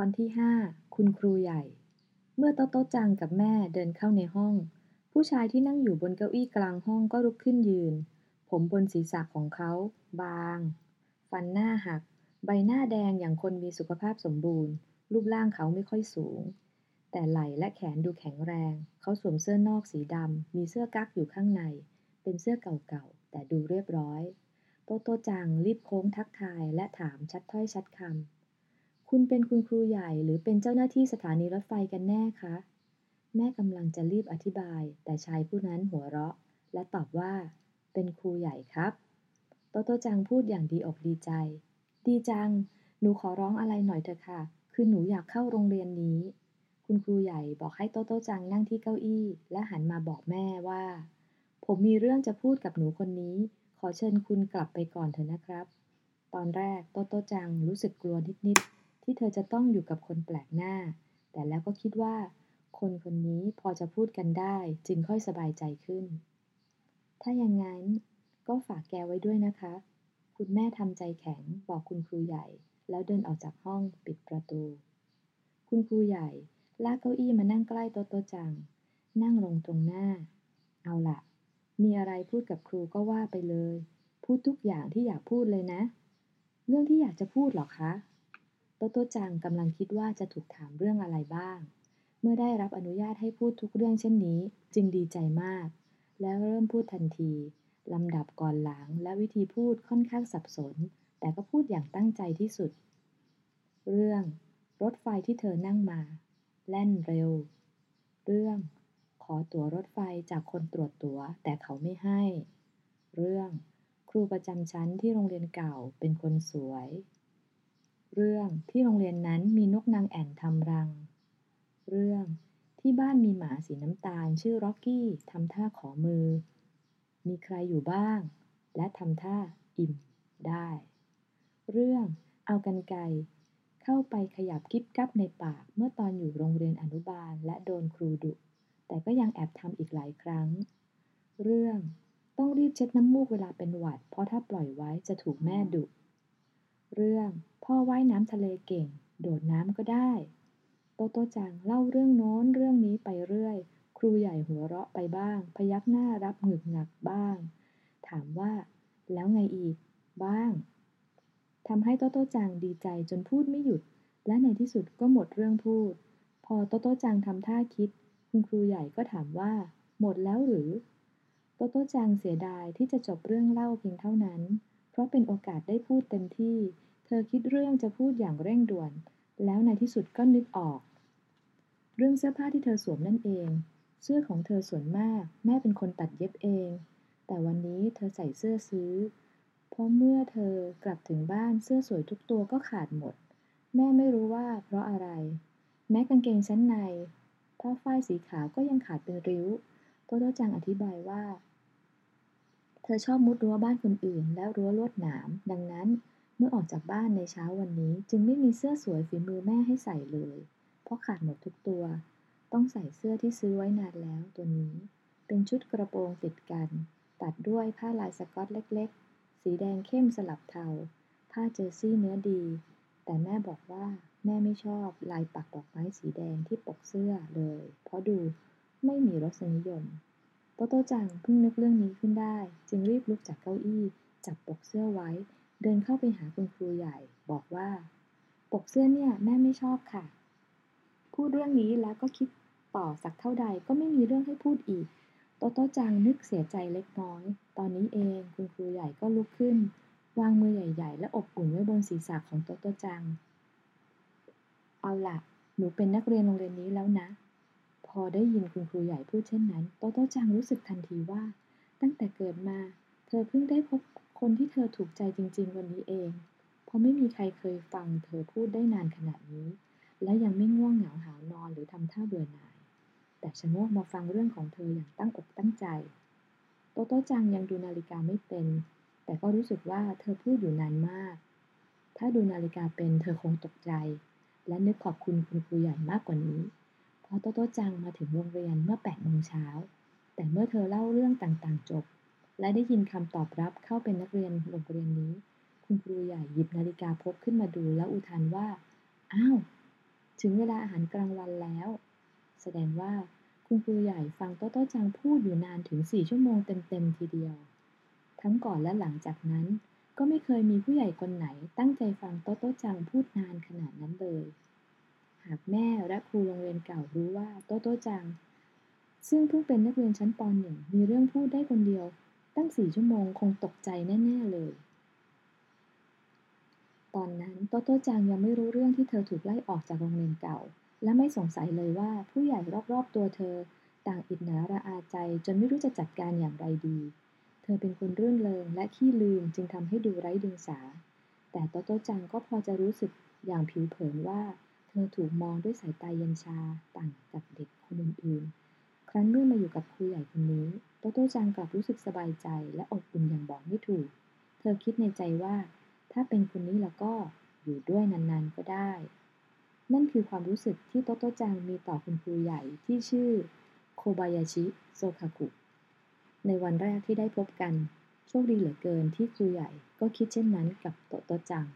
ตอนที่ห้าคุณครูใหญ่ เมื่อโตโตจังกับแม่เดินเข้าในห้อง ผู้ชายที่นั่งอยู่บนเก้าอี้กลางห้องก็ลุกขึ้นยืน ผมบนศีรษะของเขา บาง ฟันหน้าหัก ใบหน้าแดงอย่างคนมีสุขภาพสมบูรณ์ รูปร่างเขาไม่ค่อยสูง แต่ไหล่และแขนดูแข็งแรง เขาสวมเสื้อนอกสีดำมีเสื้อกั๊กอยู่ข้างใน เป็นเสื้อเก่าๆแต่ดูเรียบร้อย โตโตจังรีบโค้งทักทายและถามชัดถ้อยชัดคำ คุณเป็นคุณครูใหญ่หรือเป็นเจ้าหน้าที่สถานีรถไฟกันแน่คะ แม่กำลังจะรีบอธิบาย แต่ชายผู้นั้นหัวเราะ และตอบว่า เป็นครูใหญ่ครับ โตโตจังพูดอย่างดีอกดีใจ ดีจัง หนูขอร้องอะไรหน่อยเถอะค่ะ คือหนูอยากเข้าโรงเรียนนี้ คุณครูใหญ่บอกให้โตโตจังนั่งที่เก้าอี้ และหันมาบอกแม่ว่า ผมมีเรื่องจะพูดกับหนูคนนี้ ขอเชิญคุณกลับไปก่อนเถอะนะครับ ตอนแรกโตโตจังรู้สึกกลัวนิดๆ ที่เธอจะต้องอยู่กับคนแปลกหน้า แต่แล้วก็คิดว่า คนคนนี้พอจะพูดกันได้จึงค่อยสบายใจขึ้น ถ้าอย่างนั้นก็ฝากแกไว้ด้วยนะคะ คุณแม่ทำใจแข็งบอกคุณครูใหญ่ แล้วเดินออกจากห้องปิดประตู คุณครูใหญ่ลากเก้าอี้มานั่งใกล้โต๊ะโตจัง นั่งลงตรงหน้า เอาละมีอะไรพูดกับครูก็ว่าไปเลย พูดทุกอย่างที่อยากพูดเลยนะ เรื่องที่อยากจะพูดหรอคะ โตโตจังกำลังคิดว่าจะถูกถามเรื่องอะไรบ้าง เมื่อได้รับอนุญาตให้พูดทุกเรื่องเช่นนี้ จึงดีใจมาก แล้วเริ่มพูดทันทีลำดับก่อนหลังและวิธีพูดค่อนข้างสับสน แต่ก็พูดอย่างตั้งใจที่สุด เรื่อง รถไฟที่เธอนั่งมา แล่นเร็ว เรื่อง ขอตั๋วรถไฟจากคนตรวจตั๋ว แต่เขาไม่ให้ เรื่อง ครูประจำชั้นที่โรงเรียนเก่าเป็นคนสวย เรื่องที่โรงเรียนนั้นมีนกนางแอ่นทำรัง เรื่องที่บ้านมีหมาสีน้ำตาลชื่อร็อกกี้ทำท่าขอมือ มีใครอยู่บ้าง และทำท่าอิ่มได้ เรื่องเอากันไกเข้าไปขยับกิ๊บกับในปากเมื่อตอนอยู่โรงเรียนอนุบาลและโดนครูดุ แต่ก็ยังแอบทำอีกหลายครั้ง เรื่องต้องรีบเช็ดน้ำมูกเวลาเป็นหวัด เพราะถ้าปล่อยไว้จะถูกแม่ดุ เรื่องพ่อว่ายน้ำทะเลเก่ง โดดน้ำก็ได้ โตโตจังเล่าเรื่องโน้นเรื่องนี้ไปเรื่อย ครูใหญ่หัวเราะไปบ้าง พยักหน้ารับหงึกหงักบ้าง ถามว่า แล้วไงอีก บ้างทำให้โตโตจังดีใจจนพูดไม่หยุด และในที่สุดก็หมดเรื่องพูด พอโตโตจังทำท่าคิด คุณครูใหญ่ก็ถามว่า หมดแล้วหรือ โตโตจังเสียดายที่จะจบเรื่องเล่าเพียงเท่านั้น ราะเป็นโอกาสได้พูดเต็มที่ เธอคิดเรื่องจะพูดอย่างเร่งด่วน แล้วในที่สุดก็นึกออก เรื่องเสื้อผ้าที่เธอสวมนั่นเอง เสื้อของเธอส่วนมาก แม่เป็นคนตัดเย็บเอง แต่วันนี้เธอใส่เสื้อซื้อ เพราะเมื่อเธอกลับถึงบ้านเสื้อสวยทุกตัวก็ขาดหมด แม่ไม่รู้ว่าเพราะอะไร แม้กางเกงชั้นในผ้าฝ้ายสีขาวก็ยังขาดเป็นริ้วโตโตจังอธิบายว่า ธอชอบมุดรั้วบ้านคนอื่น แล้วรั้วลวดหนาม ดังนั้นเมื่อออกจากบ้านในเช้าวันนี้ จึงไม่มีเสื้อสวยฝีมือแม่ให้ใส่เลย เพราะขาดหมดทุกตัว ต้องใส่เสื้อที่ซื้อไว้นานแล้วตัวนี้ เป็นชุดกระโปรงติดกัน ตัดด้วยผ้าลายสกอตเล็กๆ สีแดงเข้มสลับเทา ผ้าเจอร์ซี่เนื้อดี แต่แม่บอกว่าแม่ไม่ชอบลายปักดอกไม้สีแดงที่ปกเสื้อเลย เพราะดูไม่มีรสนิยม โตโตจังเพิ่งนึกเรื่องนี้ขึ้นได้ จึงรีบลุกจากเก้าอี้ จับปกเสื้อไว้ เดินเข้าไปหาคุณครูใหญ่ บอกว่า ปกเสื้อเนี่ยแม่ไม่ชอบค่ะ พูดเรื่องนี้แล้วก็คิดต่อสักเท่าใดก็ไม่มีเรื่องให้พูดอีก โตโตจังนึกเสียใจเล็กน้อย ตอนนี้เองคุณครูใหญ่ก็ลุกขึ้น วางมือใหญ่ ๆ และอบอุ่นไว้บนศีรษะของโตโตจัง เอาละหนูเป็นนักเรียนโรงเรียนนี้แล้วนะ พอได้ยินคุณครูใหญ่พูดเช่นนั้น โตโตจังรู้สึกทันทีว่า ตั้งแต่เกิดมา เธอเพิ่งได้พบคนที่เธอถูกใจจริง ๆ วันนี้เอง เพราะไม่มีใครเคยฟังเธอพูดได้นานขนาดนี้ และยังไม่ง่วงเหงาหานอนหรือทำท่าเบื่อหน่าย แต่ชะโงกมาฟังเรื่องของเธออย่างตั้งอกตั้งใจ โตโต้จังยังดูนาฬิกาไม่เป็น แต่ก็รู้สึกว่าเธอพูดอยู่นานมาก ถ้าดูนาฬิกาเป็นเธอคงตกใจ และนึกขอบคุณคุณครูใหญ่มากกว่านี้ เพราะโตโต้จังมาถึงโรงเรียนเมื่อแปดโมงเช้า แต่เมื่อเธอเล่าเรื่องต่างๆจบ และได้ยินคำตอบรับเข้าเป็นนักเรียนโรงเรียนนี้ คุณครูใหญ่หยิบนาฬิกาพกขึ้นมาดูแล้วอุทานว่า อ้าว ถึงเวลาอาหารกลางวันแล้ว แสดงว่าคุณครูใหญ่ฟังโตโต้จังพูดอยู่นานถึงสี่ชั่วโมงเต็มๆทีเดียว ทั้งก่อนและหลังจากนั้น ก็ไม่เคยมีผู้ใหญ่คนไหนตั้งใจฟังโตโต้จังพูดนานขนาดนั้นเลยากแม่และครูโรงเรียนเก่ารู้ว่าโตโต้จัง ซึ่งเพิ่งเป็นนักเรียนชั้นป .1 มีเรื่องพูดได้คนเดียว ตั้งสี่ชั่วโมงคงตกใจแน่ ๆ เลย ตอนนั้นโตโต้จังยังไม่รู้เรื่องที่เธอถูกไล่ออกจากโรงเรียนเก่า และไม่สงสัยเลยว่าผู้ใหญ่รอบๆตัวเธอ ต่างอิจฉาระอาใจจนไม่รู้จะจัดการอย่างไรดี เธอเป็นคนรื่นเริงและขี้ลืมจึงทำให้ดูไร้เดียงสา แต่โตโต้จังก็พอจะรู้สึกอย่างผิวเผินว่า อถูกมองด้วยสายตาเย็นชาต่างจากเด็กคนอื่นๆ ครั้นเมื่อมาอยู่กับครูใหญ่คนนี้โตโต้จังกลับรู้สึกสบายใจและอบอุ่นอย่างบอกไม่ถูก เธอคิดในใจว่า ถ้าเป็นคนนี้แล้วก็อยู่ด้วยนานๆก็ได้ นั่นคือความรู้สึกที่โตโต้จังมีต่อคุณครูใหญ่ที่ชื่อโคบายาชิโซคากุ ในวันแรกที่ได้พบกัน โชคดีเหลือเกินที่ครูใหญ่ก็คิดเช่นนั้นกับโตโต้จัง